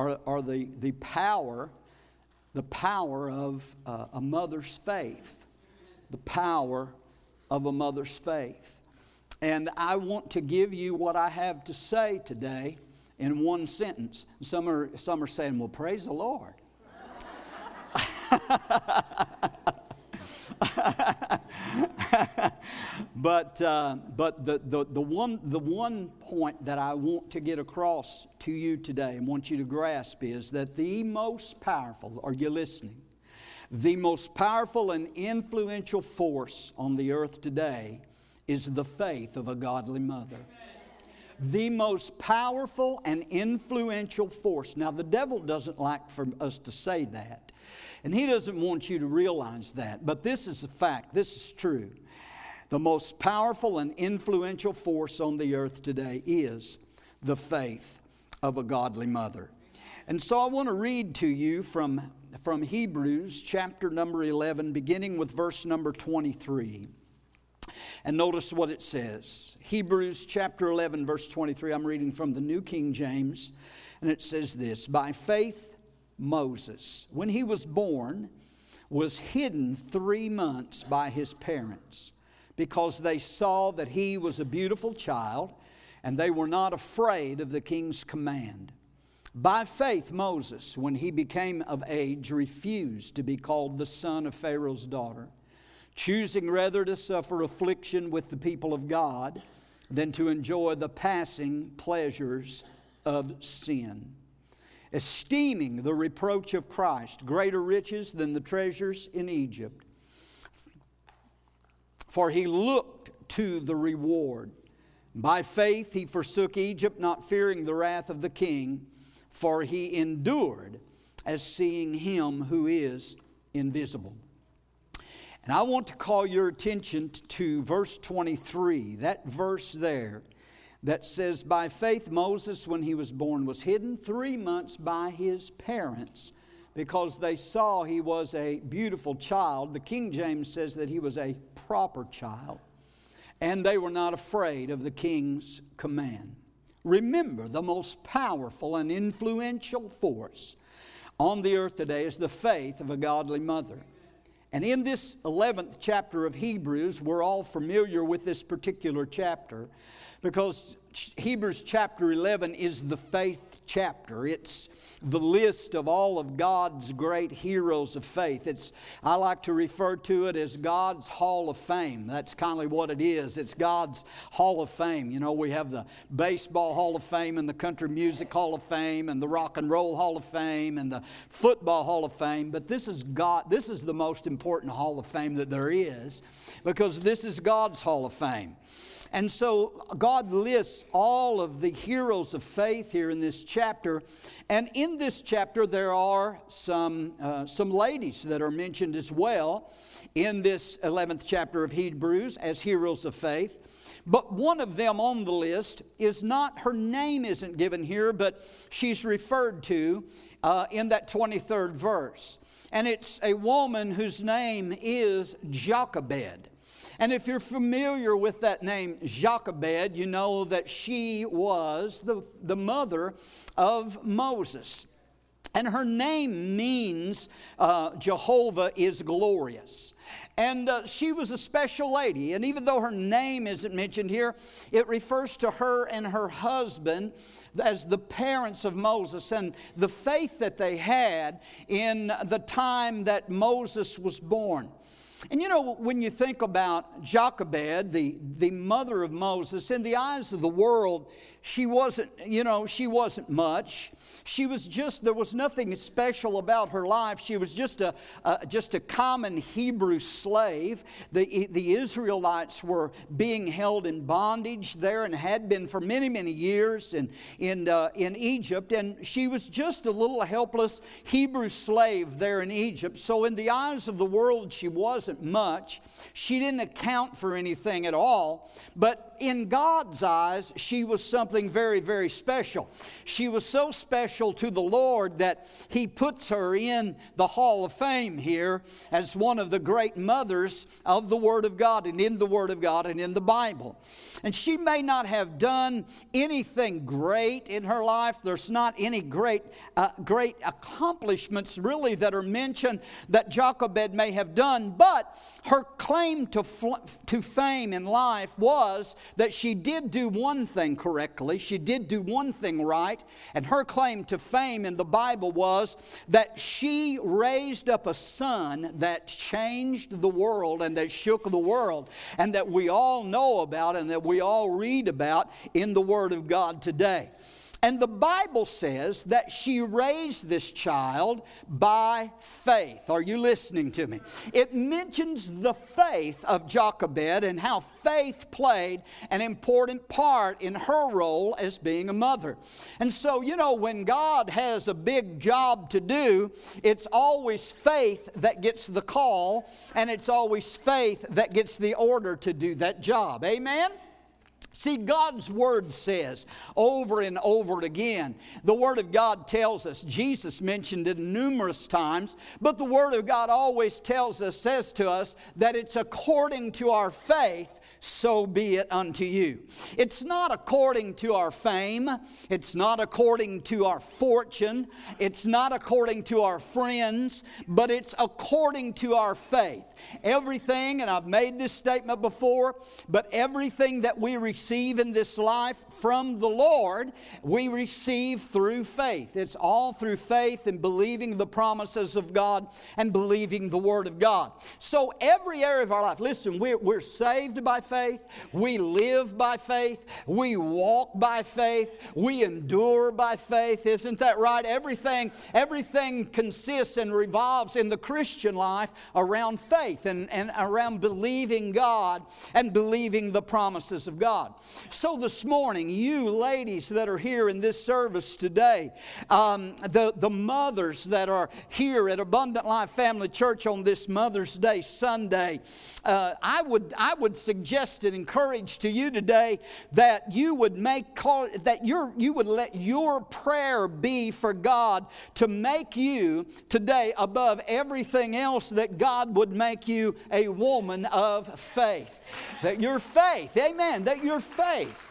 are, are the, the power, the power of uh, a mother's faith. The power of a mother's faith. And I want to give you what I have to say today in one sentence. Some are, some are saying, well, praise the Lord. but uh, but the, the, the, one, the one point that I want to get across to you today and want you to grasp is that the most powerful, are you listening? The most powerful and influential force on the earth today is the faith of a godly mother. The most powerful and influential force. Now, the devil doesn't like for us to say that, and he doesn't want you to realize that, but this is a fact, this is true. The most powerful and influential force on the earth today is the faith of a godly mother. And so I want to read to you from, from Hebrews chapter number 11, beginning with verse number 23. And notice what it says Hebrews chapter 11, verse 23. I'm reading from the New King James, and it says this By faith, Moses, when he was born, was hidden three months by his parents because they saw that he was a beautiful child and they were not afraid of the king's command. By faith, Moses, when he became of age, refused to be called the son of Pharaoh's daughter choosing rather to suffer affliction with the people of God than to enjoy the passing pleasures of sin. Esteeming the reproach of Christ greater riches than the treasures in Egypt. For he looked to the reward. By faith he forsook Egypt, not fearing the wrath of the king, for he endured as seeing him who is invisible. And I want to call your attention to verse 23, that verse there that says, By faith, Moses, when he was born, was hidden three months by his parents because they saw he was a beautiful child. The King James says that he was a proper child, and they were not afraid of the king's command. Remember, the most powerful and influential force on the earth today is the faith of a godly mother. And in this 11th chapter of Hebrews, we're all familiar with this particular chapter because Hebrews chapter 11 is the faith chapter. It's the list of all of God's great heroes of faith. It's, I like to refer to it as God's Hall of Fame. That's kind of what it is. It's God's Hall of Fame. You know, we have the Baseball Hall of Fame and the Country Music Hall of Fame and the Rock and Roll Hall of Fame and the Football Hall of Fame. But this is God, this is the most important Hall of Fame that there is because this is God's Hall of Fame. And so God lists all of the heroes of faith here in this chapter. And in this chapter, there are some, uh, some ladies that are mentioned as well in this 11th chapter of Hebrews as heroes of faith. But one of them on the list is not, her name isn't given here, but she's referred to uh, in that 23rd verse. And it's a woman whose name is Jochebed. And if you're familiar with that name, Jochebed, you know that she was the, the mother of Moses. And her name means uh, Jehovah is glorious. And uh, she was a special lady. And even though her name isn't mentioned here, it refers to her and her husband as the parents of Moses and the faith that they had in the time that Moses was born. And you know, when you think about Jochebed, the, the mother of Moses, in the eyes of the world, she wasn't, you know, she wasn't much. She was just, there was nothing special about her life. She was just a, a just a common Hebrew slave. The, the Israelites were being held in bondage there and had been for many, many years in, in, uh, in Egypt. And she was just a little helpless Hebrew slave there in Egypt. So, in the eyes of the world, she wasn't much. She didn't account for anything at all. But in God's eyes, she was something very, very special. She was so special to the Lord that He puts her in the Hall of Fame here as one of the great mothers of the Word of God and in the Word of God and in the Bible. And she may not have done anything great in her life. There's not any great, uh, great accomplishments really that are mentioned that Jochebed may have done, but her claim to, fl- to fame in life was that she did do one thing correctly, she did do one thing right, and her claim to fame in the Bible was that she raised up a son that changed the world and that shook the world, and that we all know about and that we all read about in the Word of God today. And the Bible says that she raised this child by faith. Are you listening to me? It mentions the faith of Jochebed and how faith played an important part in her role as being a mother. And so, you know, when God has a big job to do, it's always faith that gets the call, and it's always faith that gets the order to do that job. Amen? See, God's Word says over and over again, the Word of God tells us, Jesus mentioned it numerous times, but the Word of God always tells us, says to us, that it's according to our faith so be it unto you. It's not according to our fame, it's not according to our fortune, it's not according to our friends, but it's according to our faith. Everything, and I've made this statement before, but everything that we receive in this life from the Lord, we receive through faith. It's all through faith and believing the promises of God and believing the Word of God. So, every area of our life, listen, we're, we're saved by faith, we live by faith, we walk by faith, we endure by faith. Isn't that right? Everything, everything consists and revolves in the Christian life around faith faith and, and around believing God and believing the promises of God. So, this morning, you ladies that are here in this service today, um, the, the mothers that are here at Abundant Life Family Church on this Mother's Day Sunday, uh, I, would, I would suggest and encourage to you today that you would make call, that your, you would let your prayer be for God to make you today above everything else that God would make you a woman of faith. That your faith, amen, that your faith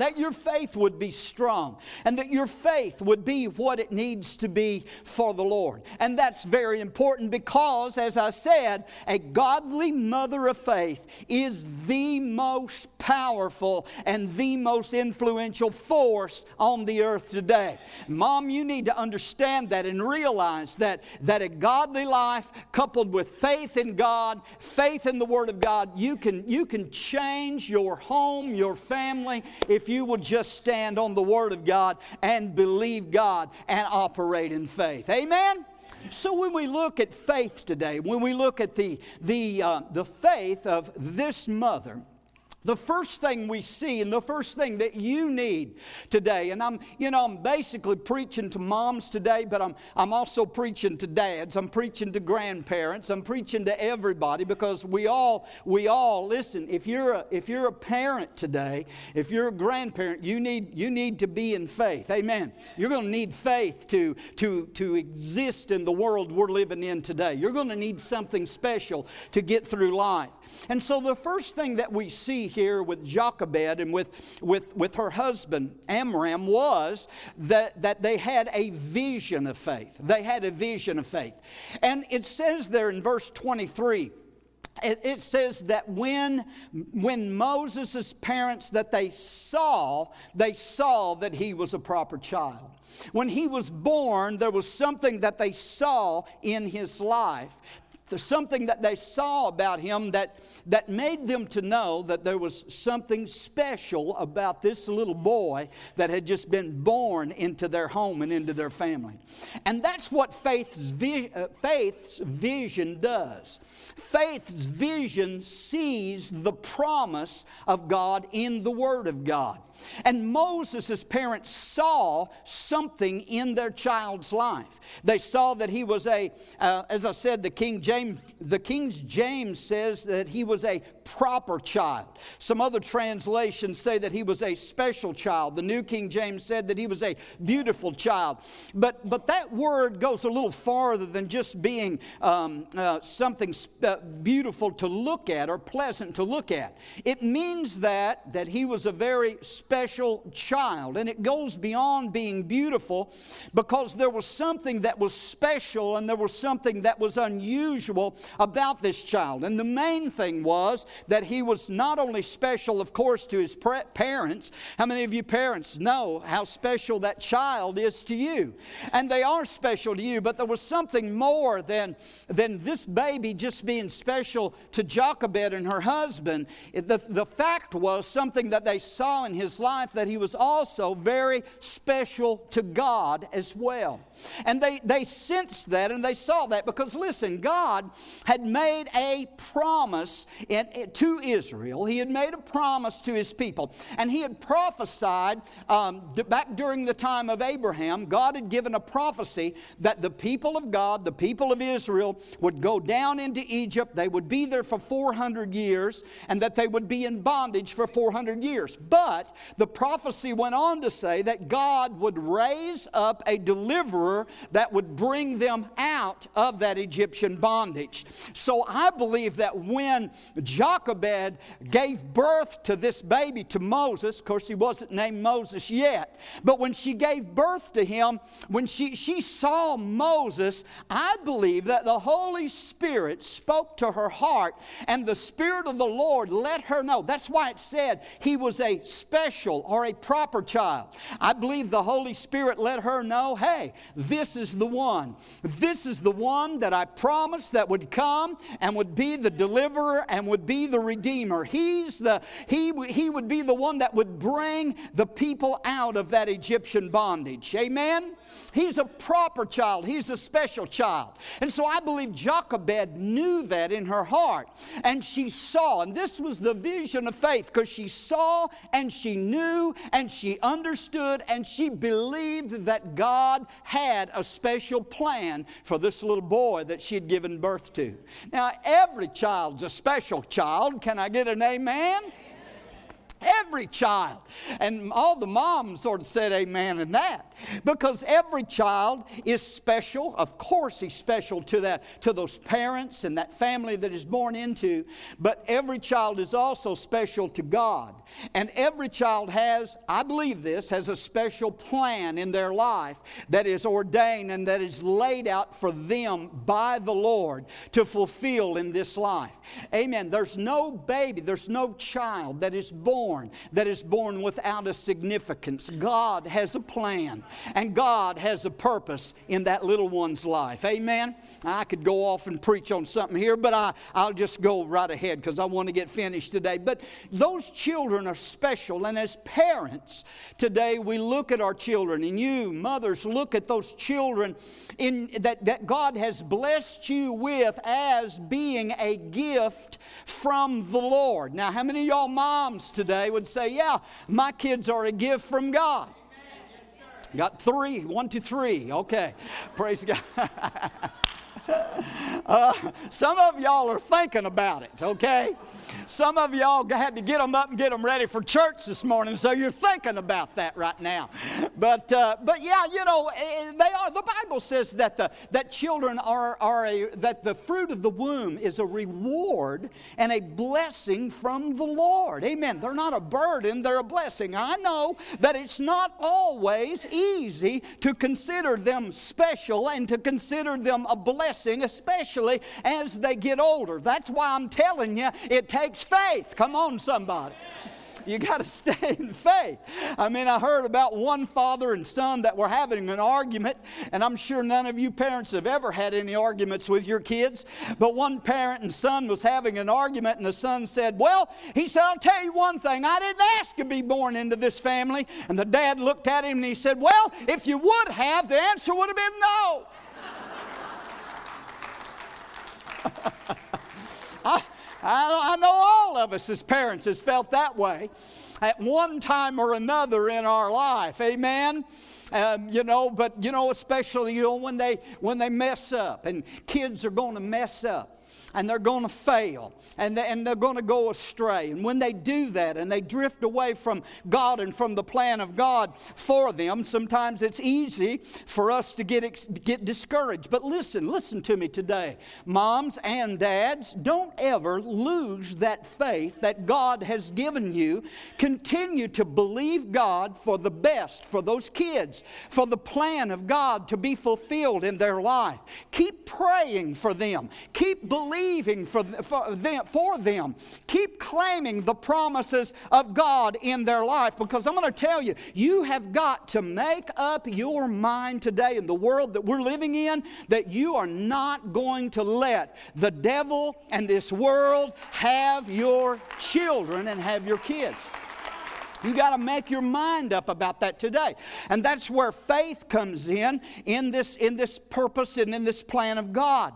that your faith would be strong and that your faith would be what it needs to be for the Lord. And that's very important because, as I said, a godly mother of faith is the most powerful and the most influential force on the earth today. Mom, you need to understand that and realize that, that a godly life coupled with faith in God, faith in the Word of God, you can, you can change your home, your family, if you will just stand on the Word of God and believe God and operate in faith. Amen? So when we look at faith today, when we look at the, the, uh, the faith of this mother, the first thing we see and the first thing that you need today, and I'm, you know, I'm basically preaching to moms today, but I'm, I'm also preaching to dads, I'm preaching to grandparents, I'm preaching to everybody because we all, we all, listen, if you're a, if you're a parent today, if you're a grandparent, you need, you need to be in faith. Amen. You're going to need faith to, to, to exist in the world we're living in today. You're going to need something special to get through life. And so the first thing that we see here with Jochebed and with, with, with her husband Amram was that, that they had a vision of faith. They had a vision of faith. And it says there in verse 23, it, says that when, when Moses' parents that they saw, they saw that he was a proper child. When he was born, there was something that they saw in his life there's something that they saw about him that, that made them to know that there was something special about this little boy that had just been born into their home and into their family. And that's what faith's, vi- uh, faith's vision does. Faith's vision sees the promise of God in the Word of God. And Moses' parents saw something in their child's life. They saw that he was a, uh, as I said, the King James, the King James says that he was a proper child. Some other translations say that he was a special child. The New King James said that he was a beautiful child. But, but that word goes a little farther than just being um, uh, something uh, beautiful to look at or pleasant to look at. It means that, that he was a very special child. And it goes beyond being beautiful because there was something that was special and there was something that was unusual about this child. And the main thing was that he was not only special, of course, to his parents. How many of you parents know how special that child is to you? And they are special to you, but there was something more than, than this baby just being special to Jochebed and her husband. The, the fact was something that they saw in his life that he was also very special to God as well. And they, they sensed that and they saw that because, listen, God had made a promise in, to Israel. He had made a promise to his people. And he had prophesied um, back during the time of Abraham, God had given a prophecy that the people of God, the people of Israel, would go down into Egypt. They would be there for 400 years and that they would be in bondage for 400 years. But the prophecy went on to say that God would raise up a deliverer that would bring them out of that Egyptian bondage. So I believe that when Jochebed gave birth to this baby to Moses, of course, he wasn't named Moses yet, but when she gave birth to him, when she, she saw Moses, I believe that the Holy Spirit spoke to her heart, and the Spirit of the Lord let her know. That's why it said he was a special or a proper child. I believe the Holy Spirit let her know hey, this is the one. This is the one that I promised that would come and would be the deliverer and would be the redeemer. He's the, he, he would be the one that would bring the people out of that Egyptian bondage. Amen? He's a proper child, he's a special child. And so I believe Jochebed knew that in her heart. And she saw, and this was the vision of faith, because she saw and she knew and she understood and she believed that God had a special plan for this little boy that she had given birth to. Now, every child's a special child. Can I get an amen? Every child. And all the moms sort of said amen in that. Because every child is special. Of course, he's special to, that, to those parents and that family that is born into. But every child is also special to God. And every child has, I believe this, has a special plan in their life that is ordained and that is laid out for them by the Lord to fulfill in this life. Amen. There's no baby, there's no child that is born that is born without a significance. God has a plan and God has a purpose in that little one's life. Amen. I could go off and preach on something here, but I, I'll just go right ahead because I want to get finished today. But those children are special. And as parents, today we look at our children, and you, mothers, look at those children in, that, that God has blessed you with as being a gift from the Lord. Now, how many of y'all moms today would say, Yeah, my kids are a gift from God? Got three, one, two, three. Okay. Praise God. Uh, some of y'all are thinking about it, okay? Some of y'all had to get them up and get them ready for church this morning, so you're thinking about that right now. But, uh, but yeah, you know, eh, eh, they are. The Bible says that the that children are are a that the fruit of the womb is a reward and a blessing from the Lord. Amen. They're not a burden; they're a blessing. I know that it's not always easy to consider them special and to consider them a blessing, especially as they get older. That's why I'm telling you, it takes faith. Come on, somebody. You got to stay in faith. I mean, I heard about one father and son that were having an argument, and I'm sure none of you parents have ever had any arguments with your kids. But one parent and son was having an argument, and the son said, Well, he said, I'll tell you one thing. I didn't ask to be born into this family. And the dad looked at him and he said, Well, if you would have, the answer would have been no. I, I, know all of us as parents has felt that way. at one time or another in our life. Amen. Um, you know, but you know, especially you know, when they when they mess up, and kids are going to mess up and they're going to fail and, they, and they're going to go astray. And when they do that and they drift away from God and from the plan of God for them, sometimes it's easy for us to get, get discouraged. But listen, listen to me today. Moms and dads, don't ever lose that faith that God has given you. Continue to believe God for the best for those kids, for the plan of God to be fulfilled in their life. Keep praying for them. Keep believing believing for, for, them, for them. Keep claiming the promises of God in their life because I'm going to tell you, you have got to make up your mind today in the world that we're living in that you are not going to let the devil and this world have your children and have your kids. You got to make your mind up about that today. And that's where faith comes in, in this, in this purpose and in this plan of God.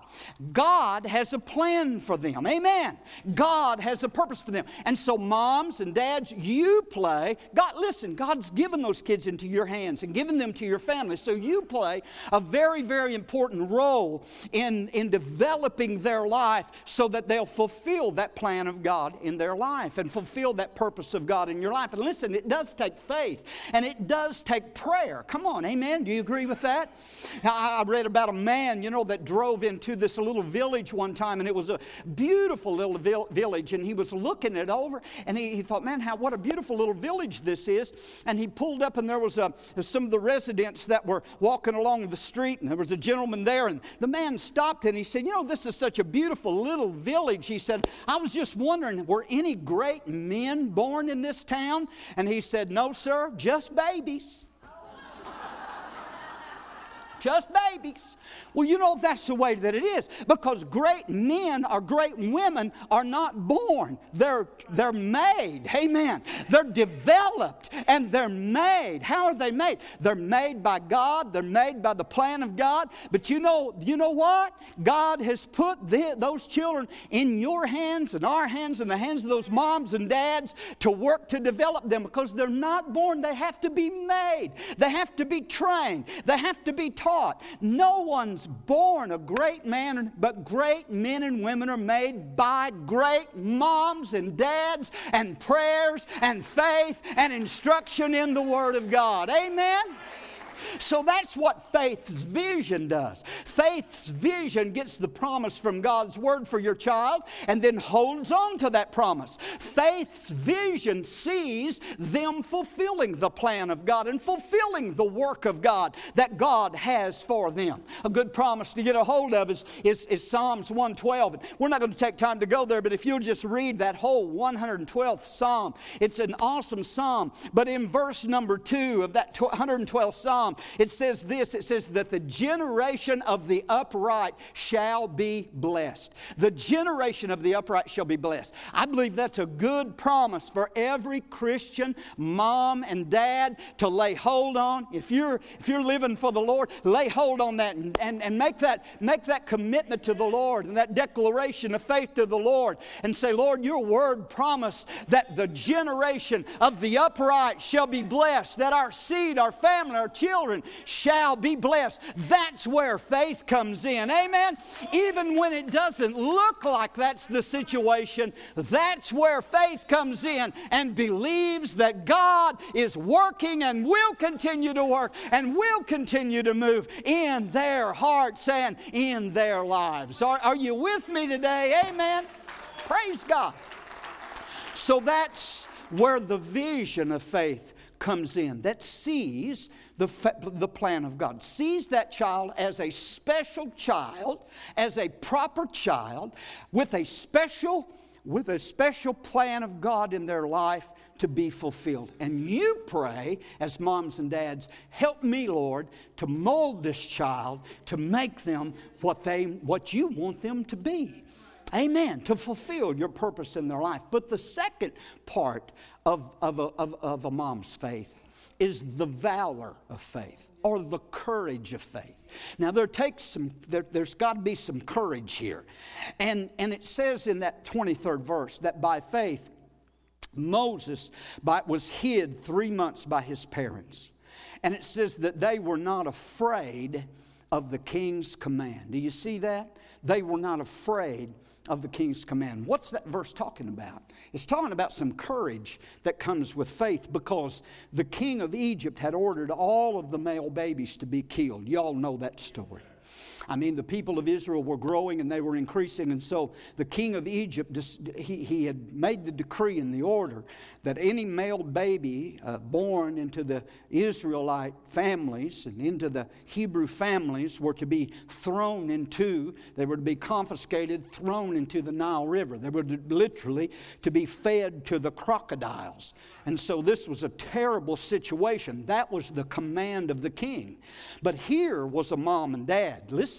God has a plan for them. Amen. God has a purpose for them. And so, moms and dads, you play. God, listen, God's given those kids into your hands and given them to your family. So you play a very, very important role in, in developing their life so that they'll fulfill that plan of God in their life and fulfill that purpose of God in your life. And listen, listen, it does take faith and it does take prayer. Come on, amen. Do you agree with that? I, read about a man, you know, that drove into this little village one time and it was a beautiful little village and he was looking it over and he, he thought, man, how, what a beautiful little village this is. And he pulled up and there was a, some of the residents that were walking along the street and there was a gentleman there and the man stopped and he said, you know, this is such a beautiful little village. He said, I was just wondering, were any great men born in this town? And he said, No, sir, just babies just babies. Well, you know, that's the way that it is because great men or great women are not born, they're, they're made. Amen. They're developed and they're made. How are they made? They're made by God, they're made by the plan of God. But you know, you know what? God has put the, those children in your hands and our hands and the hands of those moms and dads to work to develop them because they're not born. They have to be made, they have to be trained, they have to be taught taught. No one's born a great man, but great men and women are made by great moms and dads and prayers and faith and instruction in the Word of God. Amen? So that's what faith's vision does. Faith's vision gets the promise from God's word for your child and then holds on to that promise. Faith's vision sees them fulfilling the plan of God and fulfilling the work of God that God has for them. A good promise to get a hold of is, is, is Psalms 112. We're not going to take time to go there, but if you'll just read that whole 112th Psalm, it's an awesome Psalm. But in verse number two of that 112th Psalm, it says this it says that the generation of the upright shall be blessed. The generation of the upright shall be blessed. I believe that's a good promise for every Christian mom and dad to lay hold on. If you're if you're living for the Lord, lay hold on that and, and, and make that make that commitment to the Lord and that declaration of faith to the Lord and say, Lord, your word promised that the generation of the upright shall be blessed, that our seed, our family, our children, children shall be blessed. That's where faith comes in. Amen. Even when it doesn't look like that's the situation, that's where faith comes in and believes that God is working and will continue to work and will continue to move in their hearts and in their lives. Are, are you with me today? Amen. Praise God. So that's where the vision of faith comes in that sees the, the plan of God, sees that child as a special child, as a proper child, with a special with a special plan of God in their life to be fulfilled. And you pray, as moms and dads, help me, Lord, to mold this child to make them what, they, what you want them to be. Amen. To fulfill your purpose in their life. But the second part of, of, a, of, of a mom's faith is the valor of faith or the courage of faith. Now there takes some there, has got to be some courage here. And and it says in that 23rd verse that by faith Moses was hid three months by his parents. And it says that they were not afraid of the king's command. Do you see that? They were not afraid of the king's command. What's that verse talking about? It's talking about some courage that comes with faith because the king of Egypt had ordered all of the male babies to be killed. Y'all know that story. I mean, the people of Israel were growing and they were increasing. And so the king of Egypt, he, he had made the decree and the order that any male baby uh, born into the Israelite families and into the Hebrew families were to be thrown into, they were to be confiscated, thrown into the Nile River. They were to, literally to be fed to the crocodiles. And so this was a terrible situation. That was the command of the king. But here was a mom and dad, listen,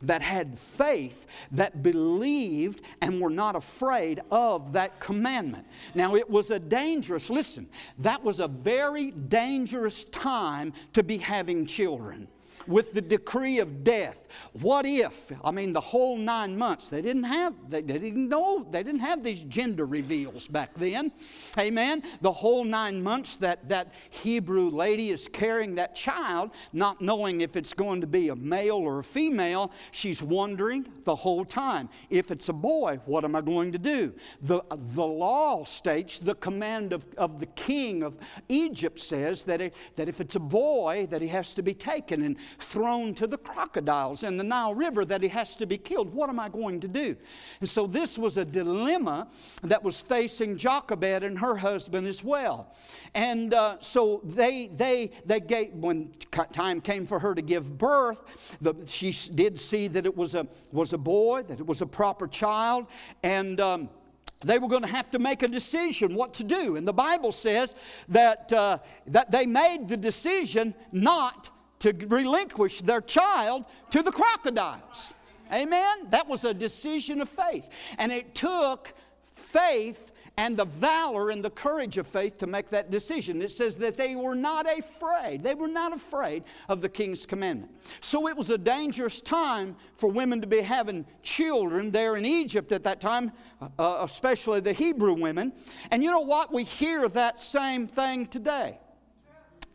that had faith, that believed, and were not afraid of that commandment. Now, it was a dangerous, listen, that was a very dangerous time to be having children with the decree of death. What if, I mean, the whole nine months, they didn't have, they, they didn't know, they didn't have these gender reveals back then. Amen. The whole nine months that that Hebrew lady is carrying that child, not knowing if it's going to be a male or a female, she's wondering the whole time. If it's a boy, what am I going to do? The, the law states, the command of, of the king of Egypt says that, it, that if it's a boy, that he has to be taken and thrown to the crocodiles in the Nile River that he has to be killed. What am I going to do? And so this was a dilemma that was facing Jochebed and her husband as well. And uh, so they, they, they gave, when time came for her to give birth, the, she did see that it was a, was a boy, that it was a proper child, and um, they were going to have to make a decision what to do. And the Bible says that, uh, that they made the decision not to relinquish their child to the crocodiles. Amen? That was a decision of faith. And it took faith and the valor and the courage of faith to make that decision. It says that they were not afraid. They were not afraid of the king's commandment. So it was a dangerous time for women to be having children there in Egypt at that time, uh, especially the Hebrew women. And you know what? We hear that same thing today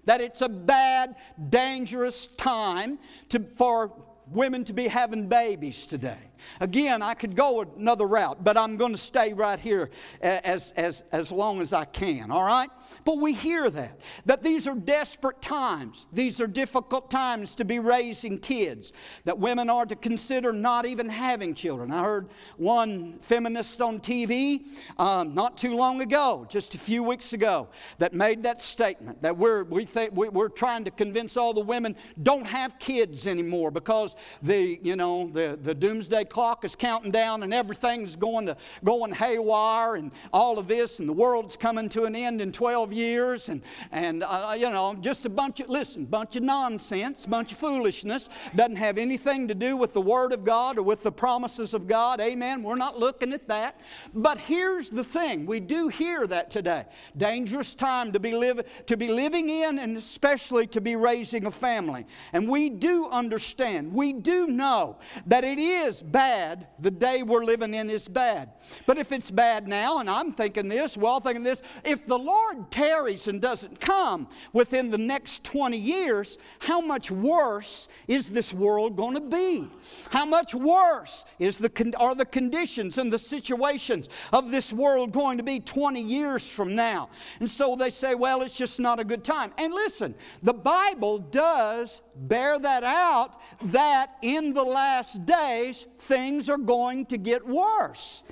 that it's a bad, dangerous time to, for women to be having babies today. Again, I could go another route, but I'm going to stay right here as, as, as long as I can, all right? But we hear that, that these are desperate times. These are difficult times to be raising kids, that women are to consider not even having children. I heard one feminist on TV um, not too long ago, just a few weeks ago, that made that statement that we're, we think, we're trying to convince all the women don't have kids anymore because the, you know, the, the doomsday clock is counting down and everything's going to going haywire and all of this and the world's coming to an end in 12 years and and uh, you know just a bunch of listen bunch of nonsense bunch of foolishness. Doesn't have anything to do with the word of God or with the promises of God. Amen. We're not looking at that. But here's the thing. We do hear that today. Dangerous time to be living to be living in and especially to be raising a family. And we do understand we do know that it is bad, the day we're living in is bad. But if it's bad now, and I'm thinking this, we're all thinking this, if the Lord tarries and doesn't come within the next 20 years, how much worse is this world going to be? How much worse is the, are the conditions and the situations of this world going to be 20 years from now? And so they say, well, it's just not a good time. And listen, the Bible does bear that out that in the last days things are going to get worse.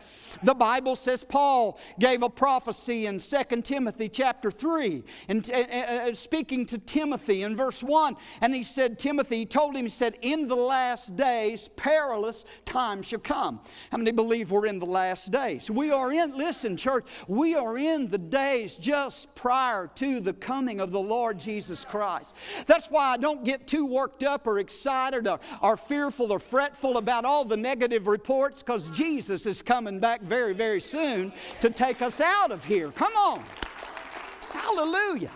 The Bible says Paul gave a prophecy in 2 Timothy chapter 3, and, uh, speaking to Timothy in verse 1. And he said, Timothy, he told him, he said, In the last days, perilous times shall come. How many believe we're in the last days? We are in, listen, church, we are in the days just prior to the coming of the Lord Jesus Christ. That's why I don't get too worked up or excited or, or fearful or fretful about all the negative reports because Jesus is coming back very, very soon to take us out of here. Come on. Hallelujah.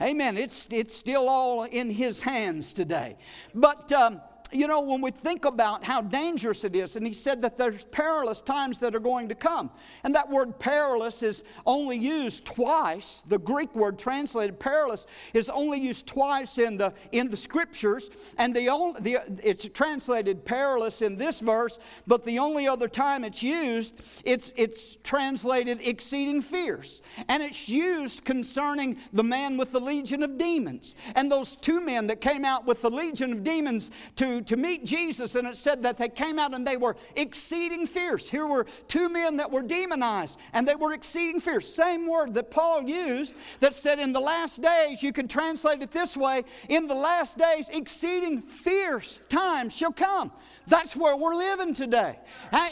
Amen. It's, it's still all in His hands today. But um, you know, when we think about how dangerous it is, and he said that there's perilous times that are going to come. And that word perilous is only used twice. The Greek word translated perilous is only used twice in the, in the scriptures. And the only, the, it's translated perilous in this verse, but the only other time it's used, it's, it's translated exceeding fierce. And it's used concerning the man with the legion of demons. And those two men that came out with the legion of demons to to, meet Jesus, and it said that they came out and they were exceeding fierce. Here were two men that were demonized, and they were exceeding fierce. Same word that Paul used that said, In the last days, you could translate it this way in the last days, exceeding fierce times shall come. That's where we're living today.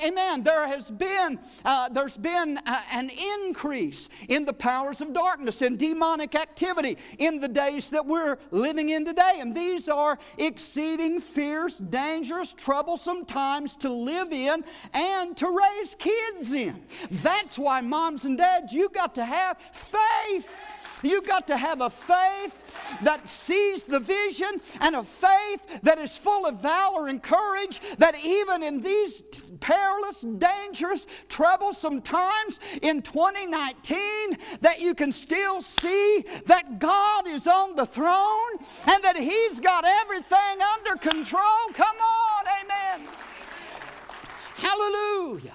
Amen. There has been, uh, there's been uh, an increase in the powers of darkness and demonic activity in the days that we're living in today. And these are exceeding fierce, dangerous, troublesome times to live in and to raise kids in. That's why, moms and dads, you got to have faith. You've got to have a faith that sees the vision and a faith that is full of valor and courage that even in these perilous, dangerous, troublesome times in 2019 that you can still see that God is on the throne and that he's got everything under control. Come on, amen. Hallelujah.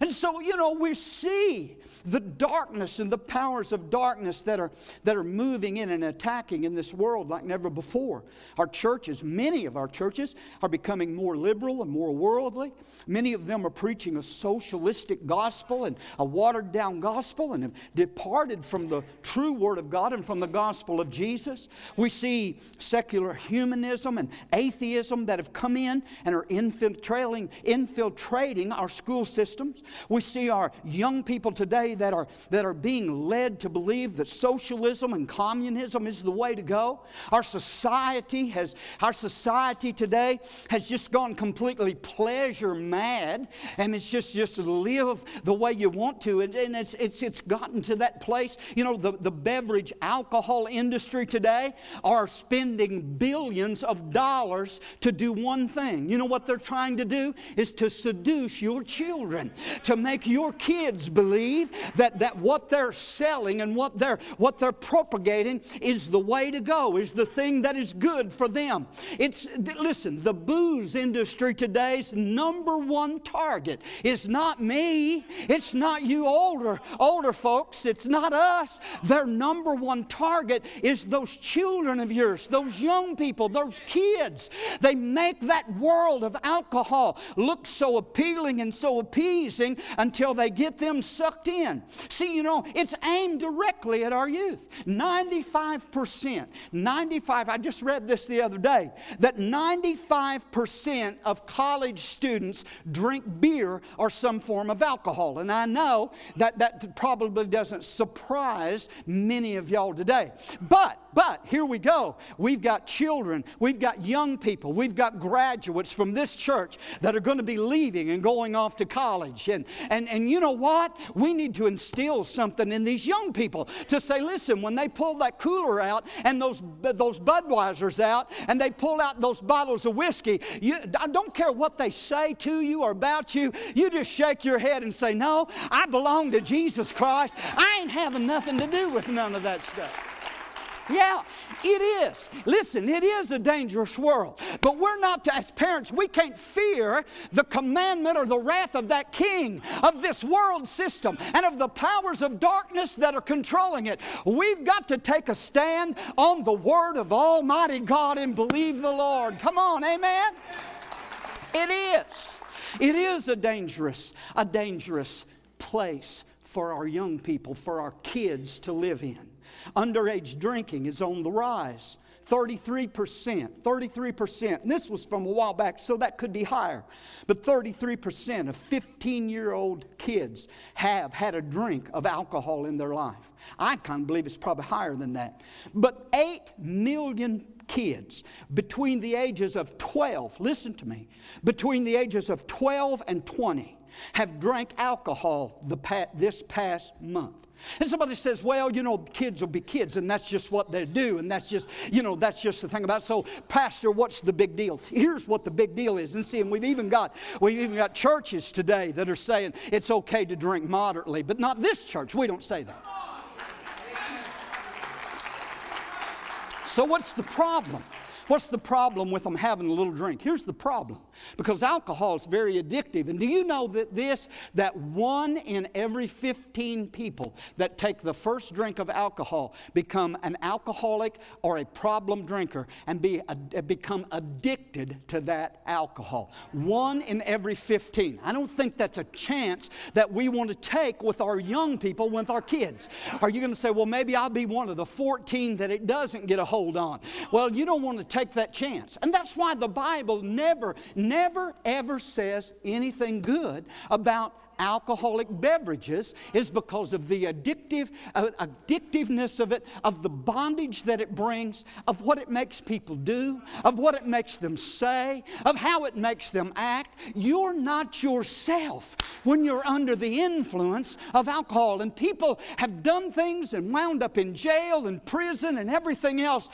And so, you know, we see the darkness and the powers of darkness that are, that are moving in and attacking in this world like never before. Our churches, many of our churches, are becoming more liberal and more worldly. Many of them are preaching a socialistic gospel and a watered down gospel and have departed from the true Word of God and from the gospel of Jesus. We see secular humanism and atheism that have come in and are infiltrating, infiltrating our school systems. We see our young people today that are, that are being led to believe that socialism and communism is the way to go. Our society has, our society today has just gone completely pleasure mad, and it's just, just live the way you want to. And, and it's, it's, it's gotten to that place. You know, the, the beverage alcohol industry today are spending billions of dollars to do one thing. You know what they're trying to do? Is to seduce your children, to make your kids believe that, that what they're selling and what they're, what they're propagating is the way to go, is the thing that is good for them. It's, listen, the booze industry today's number one target is not me, it's not you older, older folks, it's not us. Their number one target is those children of yours, those young people, those kids. They make that world of alcohol look so appealing and so appeasing until they get them sucked in. See, you know, it's aimed directly at our youth. 95%, 95, I just read this the other day, that 95% of college students drink beer or some form of alcohol. And I know that that probably doesn't surprise many of y'all today. But but here we go. We've got children, we've got young people, we've got graduates from this church that are going to be leaving and going off to college. And, and, and you know what? We need to instill something in these young people to say, listen, when they pull that cooler out and those, those Budweisers out and they pull out those bottles of whiskey, you, I don't care what they say to you or about you, you just shake your head and say, no, I belong to Jesus Christ. I ain't having nothing to do with none of that stuff. Yeah, it is. Listen, it is a dangerous world. But we're not, to, as parents, we can't fear the commandment or the wrath of that king of this world system and of the powers of darkness that are controlling it. We've got to take a stand on the word of Almighty God and believe the Lord. Come on, amen? It is. It is a dangerous, a dangerous place for our young people, for our kids to live in. Underage drinking is on the rise. 33%, 33%. And this was from a while back, so that could be higher. But 33% of 15 year old kids have had a drink of alcohol in their life. I kind of believe it's probably higher than that. But 8 million kids between the ages of 12, listen to me, between the ages of 12 and 20 have drank alcohol the this past month. And somebody says, well, you know, kids will be kids, and that's just what they do, and that's just, you know, that's just the thing about it. So, Pastor, what's the big deal? Here's what the big deal is. And see, and we've even got we've even got churches today that are saying it's okay to drink moderately, but not this church. We don't say that. So what's the problem? What's the problem with them having a little drink? Here's the problem because alcohol is very addictive. And do you know that this, that one in every 15 people that take the first drink of alcohol become an alcoholic or a problem drinker and be, become addicted to that alcohol? One in every 15. I don't think that's a chance that we want to take with our young people, with our kids. Are you going to say, well, maybe I'll be one of the 14 that it doesn't get a hold on? Well, you don't want to take that chance. And that's why the Bible never, never, ever says anything good about alcoholic beverages is because of the addictive, uh, addictiveness of it, of the bondage that it brings, of what it makes people do, of what it makes them say, of how it makes them act. You're not yourself when you're under the influence of alcohol. And people have done things and wound up in jail and prison and everything else,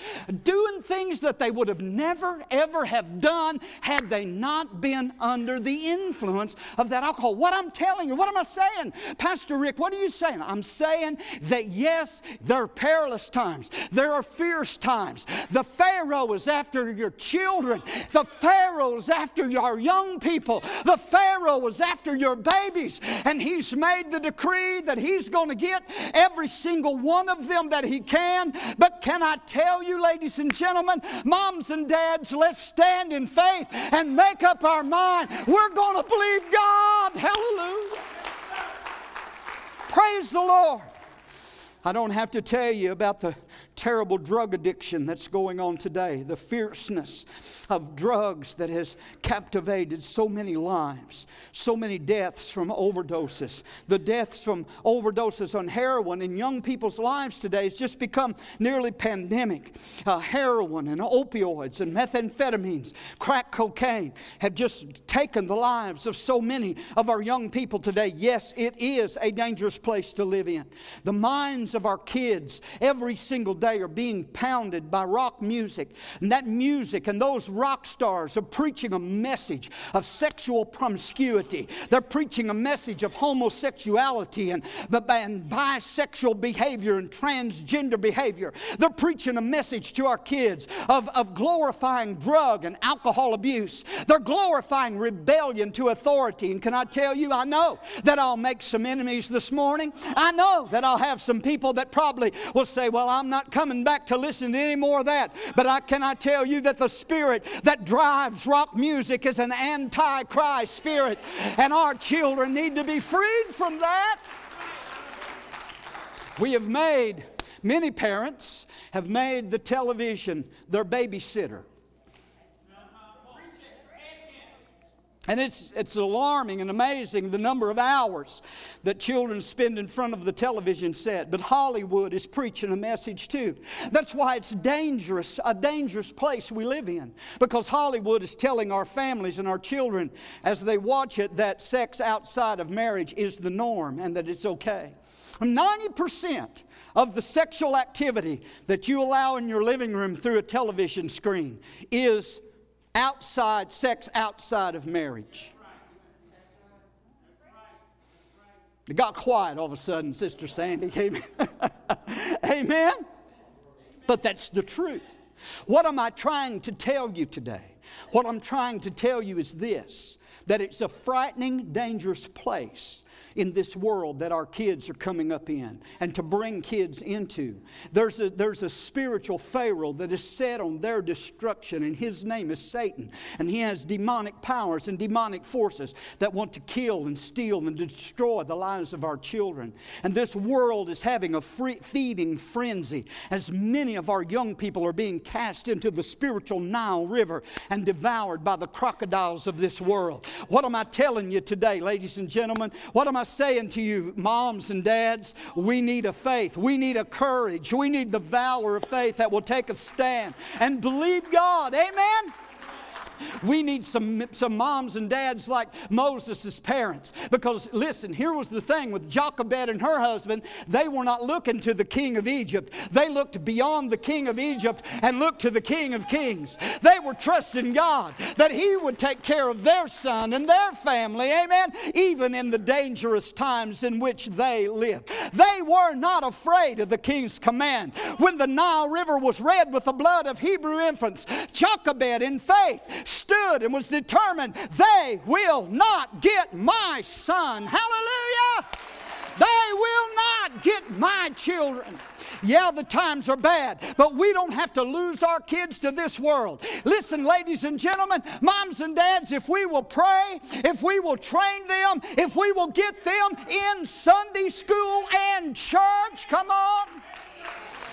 doing things that they would have never, ever have done had they not been under the influence of that alcohol. What I'm telling telling you. What am I saying? Pastor Rick, what are you saying? I'm saying that yes, there are perilous times, there are fierce times. The Pharaoh is after your children, the Pharaoh is after your young people, the Pharaoh is after your babies, and he's made the decree that he's going to get every single one of them that he can. But can I tell you, ladies and gentlemen, moms and dads, let's stand in faith and make up our mind. We're going to believe God. Hallelujah. Praise the Lord. I don't have to tell you about the terrible drug addiction that's going on today, the fierceness of drugs that has captivated so many lives, so many deaths from overdoses. The deaths from overdoses on heroin in young people's lives today has just become nearly pandemic. Uh, heroin and opioids and methamphetamines, crack cocaine have just taken the lives of so many of our young people today. Yes, it is a dangerous place to live in. The minds of our kids every single day are being pounded by rock music. And that music and those rock stars are preaching a message of sexual promiscuity. They're preaching a message of homosexuality and, and bisexual behavior and transgender behavior. They're preaching a message to our kids of, of glorifying drug and alcohol abuse. They're glorifying rebellion to authority. And can I tell you, I know that I'll make some enemies this morning. I know that I'll have some people that probably will say, Well, I'm not coming back to listen to any more of that. But I can I tell you that the spirit that drives rock music is an anti Christ spirit, and our children need to be freed from that. We have made, many parents have made the television their babysitter. And it's, it's alarming and amazing the number of hours that children spend in front of the television set. But Hollywood is preaching a message too. That's why it's dangerous, a dangerous place we live in. Because Hollywood is telling our families and our children as they watch it that sex outside of marriage is the norm and that it's okay. 90% of the sexual activity that you allow in your living room through a television screen is outside, sex outside of marriage. It got quiet all of a sudden, Sister Sandy. Amen. Amen. But that's the truth. What am I trying to tell you today? What I'm trying to tell you is this that it's a frightening, dangerous place in this world that our kids are coming up in and to bring kids into. There's a, there's a spiritual Pharaoh that is set on their destruction, and his name is Satan. And he has demonic powers and demonic forces that want to kill and steal and destroy the lives of our children. And this world is having a free, feeding frenzy as many of our young people are being cast into the spiritual Nile River and devoured by the crocodiles of this world. What am I telling you today, ladies and gentlemen? What am I I saying to you, moms and dads? We need a faith. We need a courage. We need the valor of faith that will take a stand and believe God. Amen? We need some, some moms and dads like Moses' parents. Because listen, here was the thing with Jochebed and her husband, they were not looking to the king of Egypt. They looked beyond the king of Egypt and looked to the king of kings. They were trusting God that he would take care of their son and their family, amen, even in the dangerous times in which they lived. They were not afraid of the king's command. When the Nile River was red with the blood of Hebrew infants, Jochebed in faith stood and was determined, they will not get my son. Hallelujah! They will not get my children. Yeah, the times are bad, but we don't have to lose our kids to this world. Listen, ladies and gentlemen, moms and dads, if we will pray, if we will train them, if we will get them in Sunday school and church, come on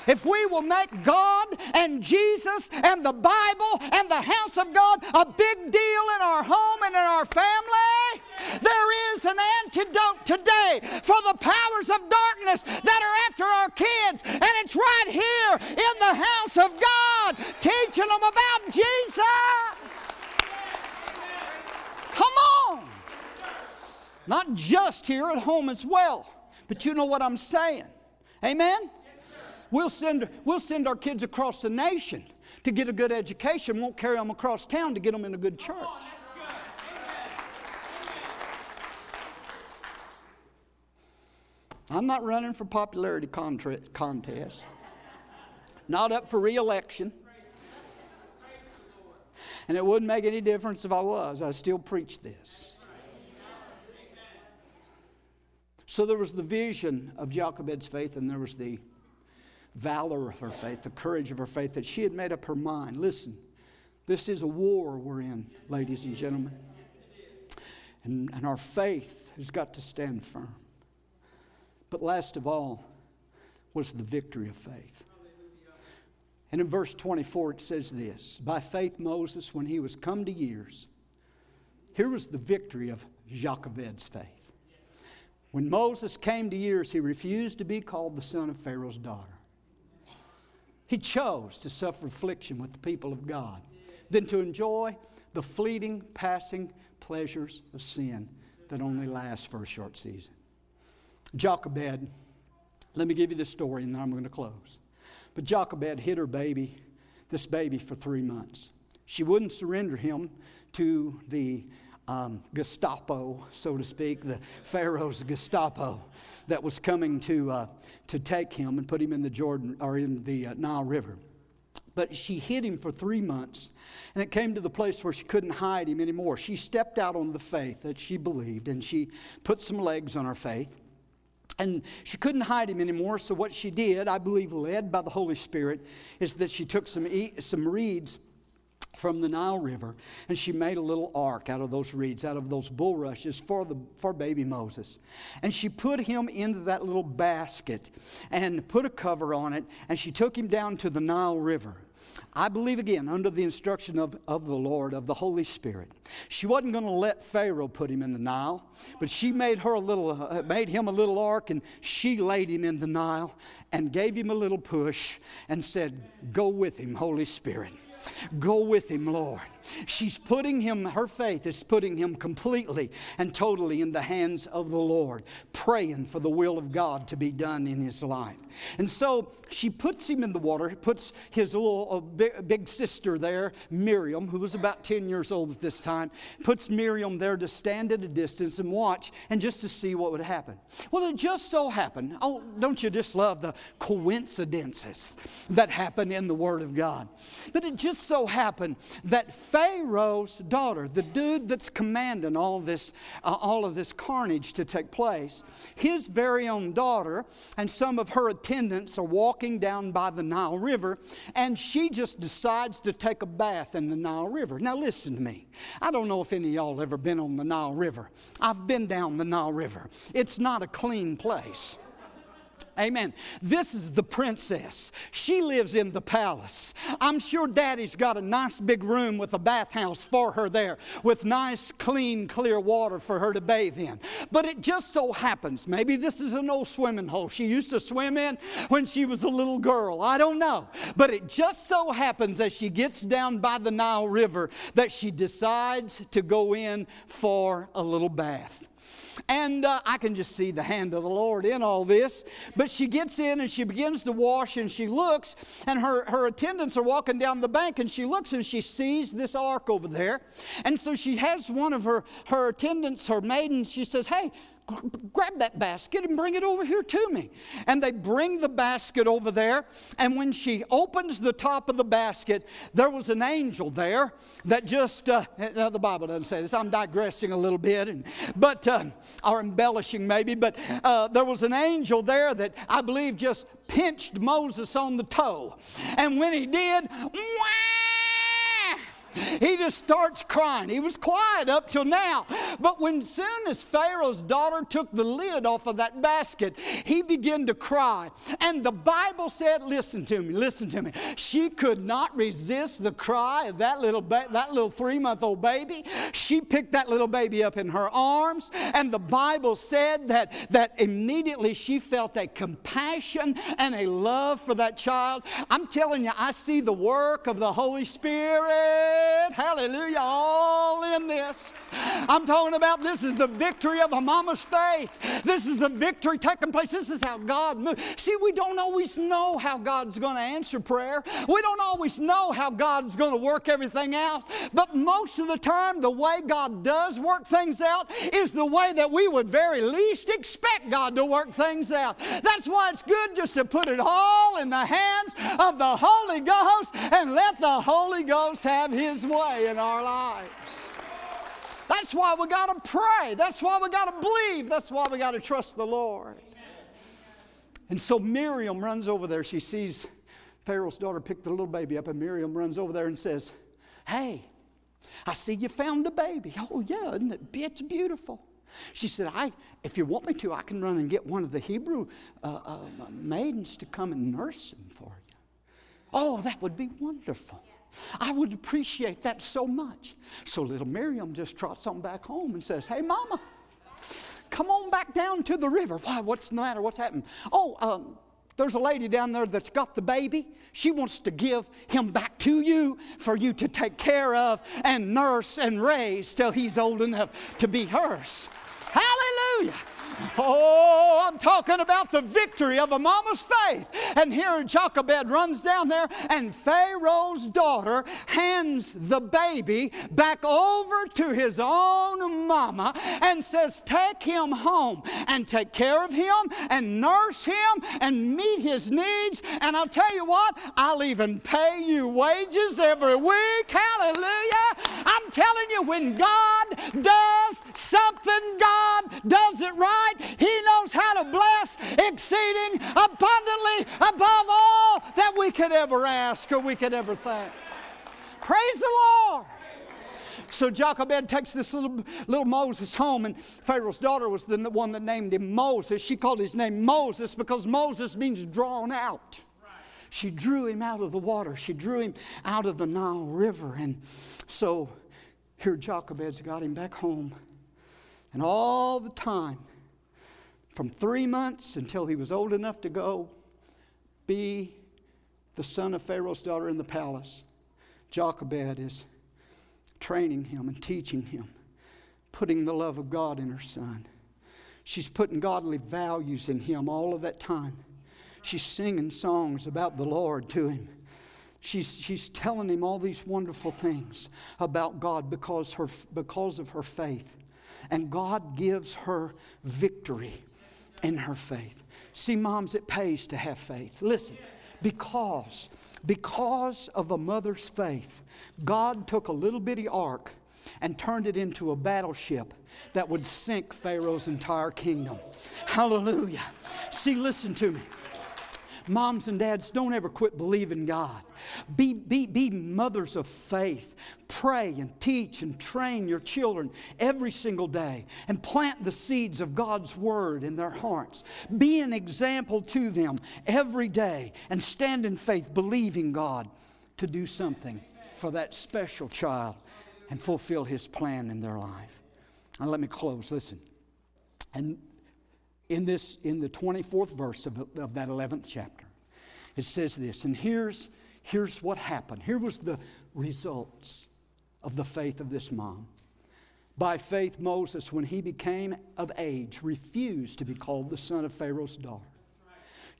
if we will make God and Jesus and the Bible and the house of God a big deal in our home and in our family, there is an antidote today for the powers of darkness that are after our kids. And it's right here in the house of God, teaching them about Jesus. Come on. Not just here at home as well, but you know what I'm saying. Amen? We'll send, we'll send our kids across the nation to get a good education, We won't carry them across town to get them in a good church. I'm not running for popularity contest. Not up for reelection. And it wouldn't make any difference if I was. I still preach this. So there was the vision of Jochebed's faith, and there was the valor of her faith, the courage of her faith, that she had made up her mind. Listen, this is a war we're in, ladies and gentlemen. And, and our faith has got to stand firm. But last of all was the victory of faith. And in verse 24, it says this By faith, Moses, when he was come to years, here was the victory of Jochebed's faith. When Moses came to years, he refused to be called the son of Pharaoh's daughter. He chose to suffer affliction with the people of God than to enjoy the fleeting, passing pleasures of sin that only last for a short season. Jochebed, let me give you the story and then I'm going to close. But Jochebed hid her baby, this baby, for three months. She wouldn't surrender him to the um, Gestapo, so to speak, the Pharaoh's Gestapo that was coming to, uh, to take him and put him in the Jordan or in the uh, Nile River. But she hid him for three months, and it came to the place where she couldn't hide him anymore. She stepped out on the faith that she believed, and she put some legs on her faith. And she couldn't hide him anymore, so what she did, I believe led by the Holy Spirit, is that she took some, some reeds from the Nile River, and she made a little ark out of those reeds, out of those bulrushes for, the, for baby Moses. And she put him into that little basket and put a cover on it, and she took him down to the Nile River. I believe again, under the instruction of, of the Lord, of the Holy Spirit. She wasn't going to let Pharaoh put him in the Nile, but she made her a little, uh, made him a little ark, and she laid him in the Nile and gave him a little push and said, Go with him, Holy Spirit. Go with him, Lord. She's putting him, her faith is putting him completely and totally in the hands of the Lord, praying for the will of God to be done in his life. And so she puts him in the water, puts his little uh, big, sister there, Miriam, who was about 10 years old at this time, puts Miriam there to stand at a distance and watch and just to see what would happen. Well, it just so happened, oh, don't you just love the coincidences that happen in the Word of God? But it just so happened that Pharaoh's daughter, the dude that's commanding all this, uh, all of this carnage to take place, his very own daughter and some of her attendants are walking down by the Nile River, and she just decides to take a bath in the Nile River. Now, listen to me. I don't know if any of y'all ever been on the Nile River. I've been down the Nile River. It's not a clean place. Amen. This is the princess. She lives in the palace. I'm sure daddy's got a nice big room with a bathhouse for her there with nice, clean, clear water for her to bathe in. But it just so happens, maybe this is an old swimming hole she used to swim in when she was a little girl. I don't know. But it just so happens as she gets down by the Nile River that she decides to go in for a little bath. And uh, I can just see the hand of the Lord in all this. But she gets in and she begins to wash and she looks, and her, her attendants are walking down the bank and she looks and she sees this ark over there. And so she has one of her, her attendants, her maidens, she says, Hey, grab that basket and bring it over here to me. And they bring the basket over there. And when she opens the top of the basket, there was an angel there that just, uh, now the Bible doesn't say this, I'm digressing a little bit, and, but, uh, or embellishing maybe, but uh, there was an angel there that I believe just pinched Moses on the toe. And when he did! He just starts crying. He was quiet up till now. But when soon as Pharaoh's daughter took the lid off of that basket, he began to cry. And the Bible said, listen to me, listen to me. She could not resist the cry of that little ba- that little 3-month-old baby. She picked that little baby up in her arms, and the Bible said that that immediately she felt a compassion and a love for that child. I'm telling you, I see the work of the Holy Spirit Hallelujah. All in this. I'm talking about this is the victory of a mama's faith. This is a victory taking place. This is how God moves. See, we don't always know how God's going to answer prayer. We don't always know how God's going to work everything out. But most of the time, the way God does work things out is the way that we would very least expect God to work things out. That's why it's good just to put it all in the hands of the Holy Ghost and let the Holy Ghost have His his way in our lives. That's why we got to pray. That's why we got to believe. That's why we got to trust the Lord. And so Miriam runs over there. She sees Pharaoh's daughter pick the little baby up, and Miriam runs over there and says, Hey, I see you found a baby. Oh, yeah, isn't it? It's beautiful. She said, I, if you want me to, I can run and get one of the Hebrew uh, uh, maidens to come and nurse him for you. Oh, that would be wonderful. I would appreciate that so much. So little Miriam just trots on back home and says, Hey, Mama, come on back down to the river. Why? What's the matter? What's happened? Oh, um, there's a lady down there that's got the baby. She wants to give him back to you for you to take care of and nurse and raise till he's old enough to be hers. Hallelujah. Oh, I'm talking about the victory of a mama's faith. And here Jochebed runs down there, and Pharaoh's daughter hands the baby back over to his own mama and says, Take him home and take care of him and nurse him and meet his needs. And I'll tell you what, I'll even pay you wages every week. Hallelujah. I'm telling you, when God does something, God does it right He knows how to bless exceeding abundantly above all that we could ever ask or we could ever think. Praise the Lord. So Jochebed takes this little, little Moses home, and Pharaoh's daughter was the one that named him Moses. She called his name Moses because Moses means drawn out. She drew him out of the water. She drew him out of the Nile River. And so here Jochebed's got him back home. And all the time, from three months until he was old enough to go be the son of Pharaoh's daughter in the palace. Jochebed is training him and teaching him, putting the love of God in her son. She's putting godly values in him all of that time. She's singing songs about the Lord to him. She's, she's telling him all these wonderful things about God because, her, because of her faith. And God gives her victory in her faith. See, moms, it pays to have faith. Listen, because, because of a mother's faith, God took a little bitty ark and turned it into a battleship that would sink Pharaoh's entire kingdom. Hallelujah. See, listen to me. Moms and dads, don't ever quit believing God. Be, be, be mothers of faith. Pray and teach and train your children every single day and plant the seeds of God's Word in their hearts. Be an example to them every day and stand in faith, believing God to do something for that special child and fulfill His plan in their life. Now, let me close. Listen. And in this, in the 24th verse of, of that 11th chapter, it says this, and here's, here's what happened. Here was the results of the faith of this mom. By faith, Moses, when he became of age, refused to be called the son of Pharaoh's daughter,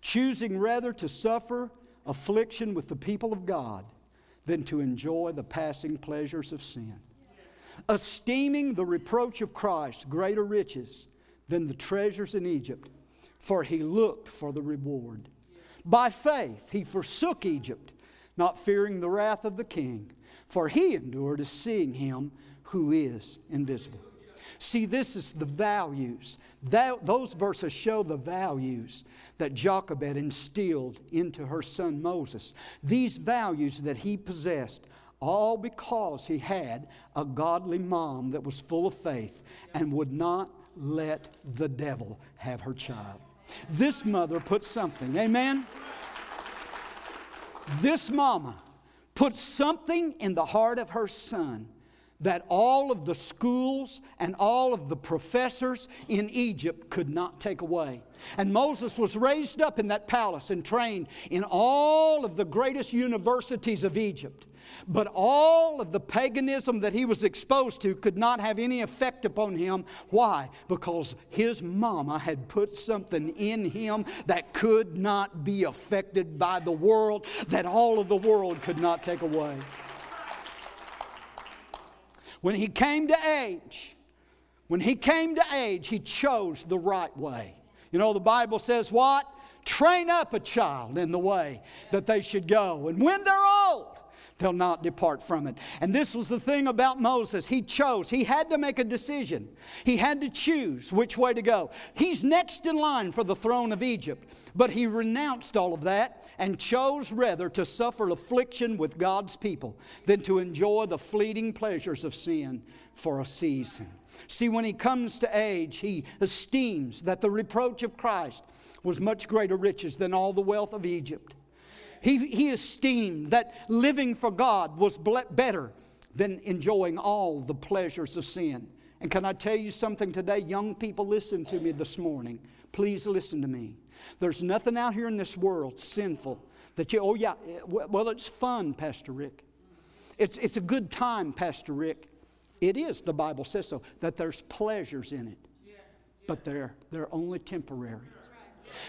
choosing rather to suffer affliction with the people of God than to enjoy the passing pleasures of sin, esteeming the reproach of Christ greater riches than the treasures in Egypt, for he looked for the reward. By faith, he forsook Egypt, not fearing the wrath of the king, for he endured as seeing him who is invisible. See, this is the values. That, those verses show the values that Jochebed instilled into her son Moses. These values that he possessed, all because he had a godly mom that was full of faith and would not let the devil have her child. This mother put something, amen? This mama put something in the heart of her son that all of the schools and all of the professors in Egypt could not take away. And Moses was raised up in that palace and trained in all of the greatest universities of Egypt. But all of the paganism that he was exposed to could not have any effect upon him. Why? Because his mama had put something in him that could not be affected by the world, that all of the world could not take away. When he came to age, when he came to age, he chose the right way. You know, the Bible says what? Train up a child in the way that they should go. And when they're old, they'll not depart from it. And this was the thing about Moses. He chose, he had to make a decision. He had to choose which way to go. He's next in line for the throne of Egypt, but he renounced all of that and chose rather to suffer affliction with God's people than to enjoy the fleeting pleasures of sin for a season. See, when he comes to age, he esteems that the reproach of Christ was much greater riches than all the wealth of Egypt. He, he esteemed that living for God was better than enjoying all the pleasures of sin. And can I tell you something today? Young people, listen to me this morning. Please listen to me. There's nothing out here in this world sinful that you, oh yeah, eh, well, it's fun, Pastor Rick. It's, it's a good time, Pastor Rick. It is, the Bible says so, that there's pleasures in it, but they're, they're only temporary.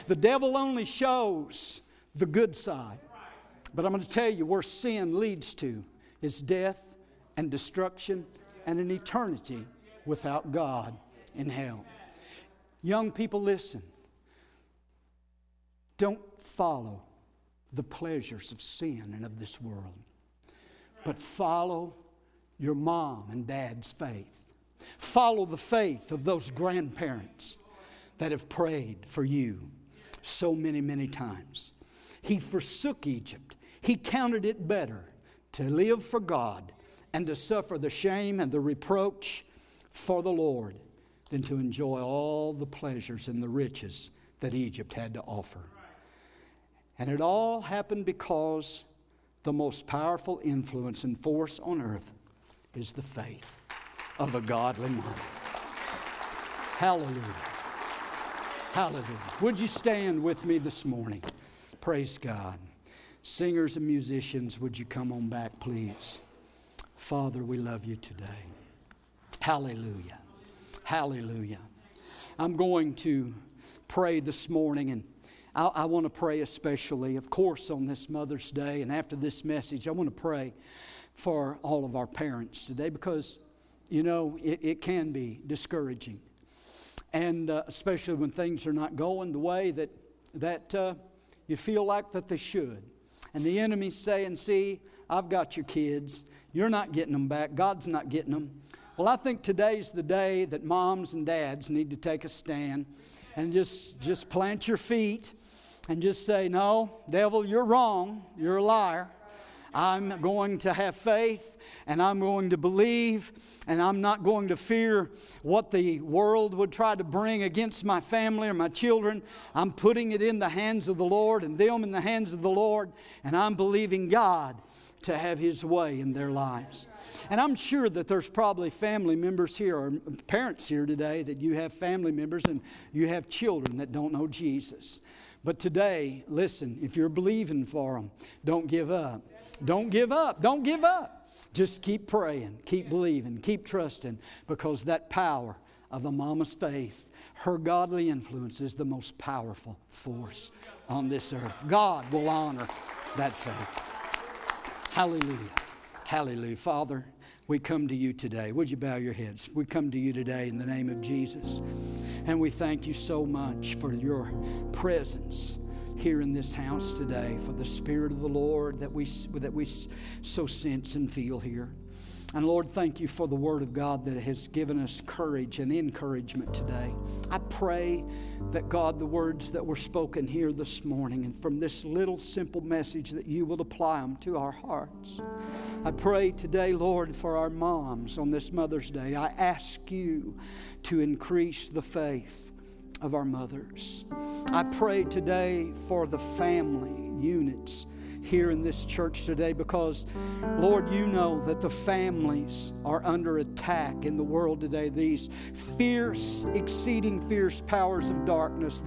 The devil only shows the good side. But I'm going to tell you where sin leads to is death and destruction and an eternity without God in hell. Young people, listen. Don't follow the pleasures of sin and of this world, but follow your mom and dad's faith. Follow the faith of those grandparents that have prayed for you so many, many times. He forsook Egypt. He counted it better to live for God and to suffer the shame and the reproach for the Lord than to enjoy all the pleasures and the riches that Egypt had to offer. And it all happened because the most powerful influence and force on earth is the faith of a godly mother. Hallelujah. Hallelujah. Would you stand with me this morning? Praise God. Singers and musicians, would you come on back, please? Father, we love you today. Hallelujah. Hallelujah. I'm going to pray this morning, and I, I want to pray especially, of course, on this Mother's Day. And after this message, I want to pray for all of our parents today because, you know, it, it can be discouraging. And uh, especially when things are not going the way that, that uh, you feel like that they should. And the enemy's saying, See, I've got your kids. You're not getting them back. God's not getting them. Well, I think today's the day that moms and dads need to take a stand and just, just plant your feet and just say, No, devil, you're wrong. You're a liar. I'm going to have faith and I'm going to believe and I'm not going to fear what the world would try to bring against my family or my children. I'm putting it in the hands of the Lord and them in the hands of the Lord, and I'm believing God to have His way in their lives. And I'm sure that there's probably family members here or parents here today that you have family members and you have children that don't know Jesus. But today, listen, if you're believing for them, don't give up. Don't give up. Don't give up. Just keep praying, keep believing, keep trusting, because that power of a mama's faith, her godly influence is the most powerful force on this earth. God will honor that faith. Hallelujah. Hallelujah. Father, we come to you today. Would you bow your heads? We come to you today in the name of Jesus. And we thank you so much for your presence here in this house today for the Spirit of the Lord that we, that we so sense and feel here. And Lord, thank you for the Word of God that has given us courage and encouragement today. I pray that, God, the words that were spoken here this morning and from this little simple message, that you will apply them to our hearts. I pray today, Lord, for our moms on this Mother's Day. I ask you to increase the faith of our mothers. I pray today for the family units here in this church today because, Lord, you know that the families are under attack in the world today. These fierce, exceeding fierce powers of darkness